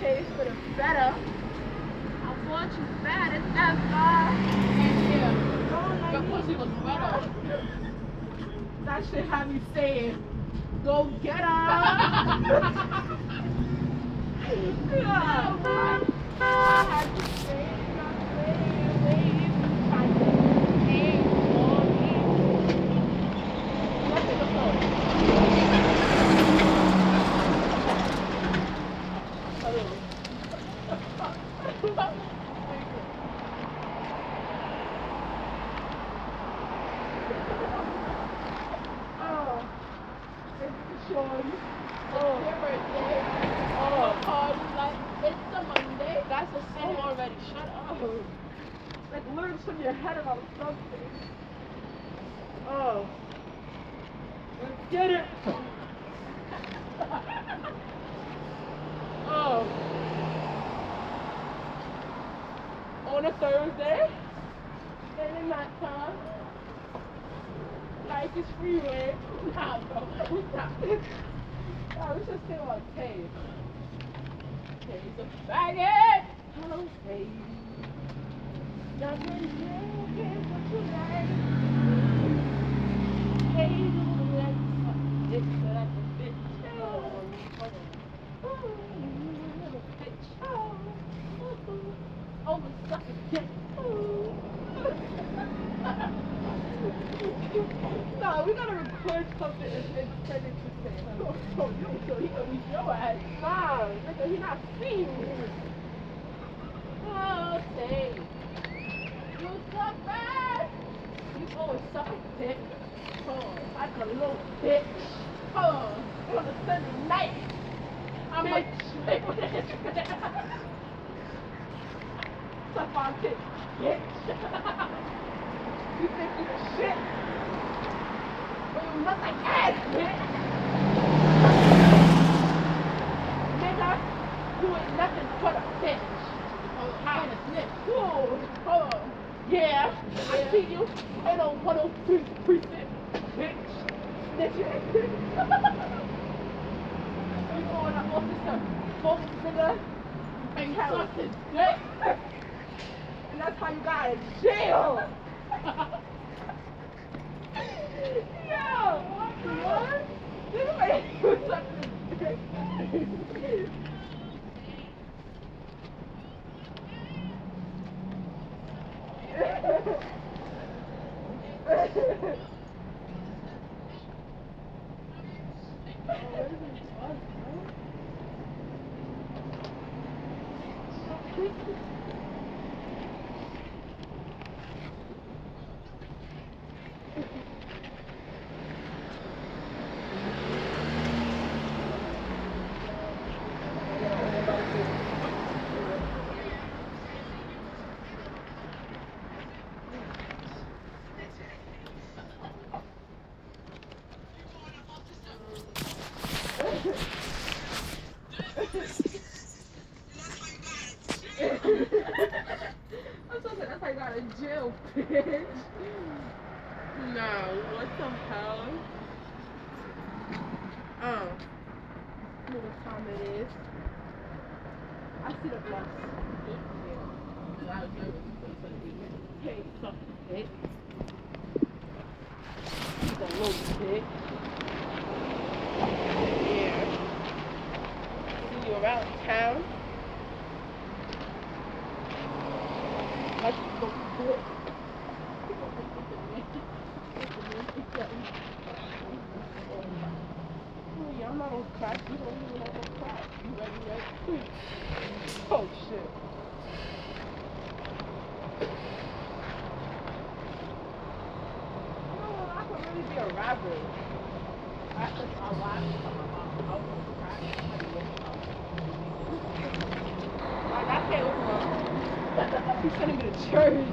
Chase for the better. I want you bad as ever. And yeah, your pussy was better. that shit had me saying, go get her. yeah. I had to Shut up. Like lyrics from your head about something. Oh. Let's get it. oh. On a Thursday. And in that time. Life is freeway. Nah, bro. Nah. Nah, let's just stay on tape. Tape's a faggot. Hello, tape. Nothing new, here's what you like. Hey, you like some dick, but can fit you. Ooh, you little bitch. Oh. Oh, the sucker dick. No, we gotta record something and, and send it to him. Oh, oh, yo, so he gonna be your ass. Nah, nigga, he not seeing me. Oh, say. You suck bad. You always suck a dick. Oh, like a little bitch. Oh, on a Sunday night. I'm with a Suck my dick, bitch. you think you the shit? But you look like ass, bitch. Nigga, you ain't nothing but a bitch. Oh, how in a snitch. Whoa, hold on. Yeah, I see you in a 103 precinct, bitch. Snitching. you going to officer, folks, nigga. And you sucked his dick. And that's how you got in jail. Yo, what? This man was such a dick. I'm so sad that's how you got in jail, bitch. No, what the hell? Oh. Know what time it is. I see the bus. Hey, suck it. He's a little bitch. Around town. You go yeah, I'm not on crack. You don't even have on crack. You ready, right? Oh, shit. I could really be a rapper. After my last time, I was on crack. I didn't know how. Like, I can't look around. He's sending me to church.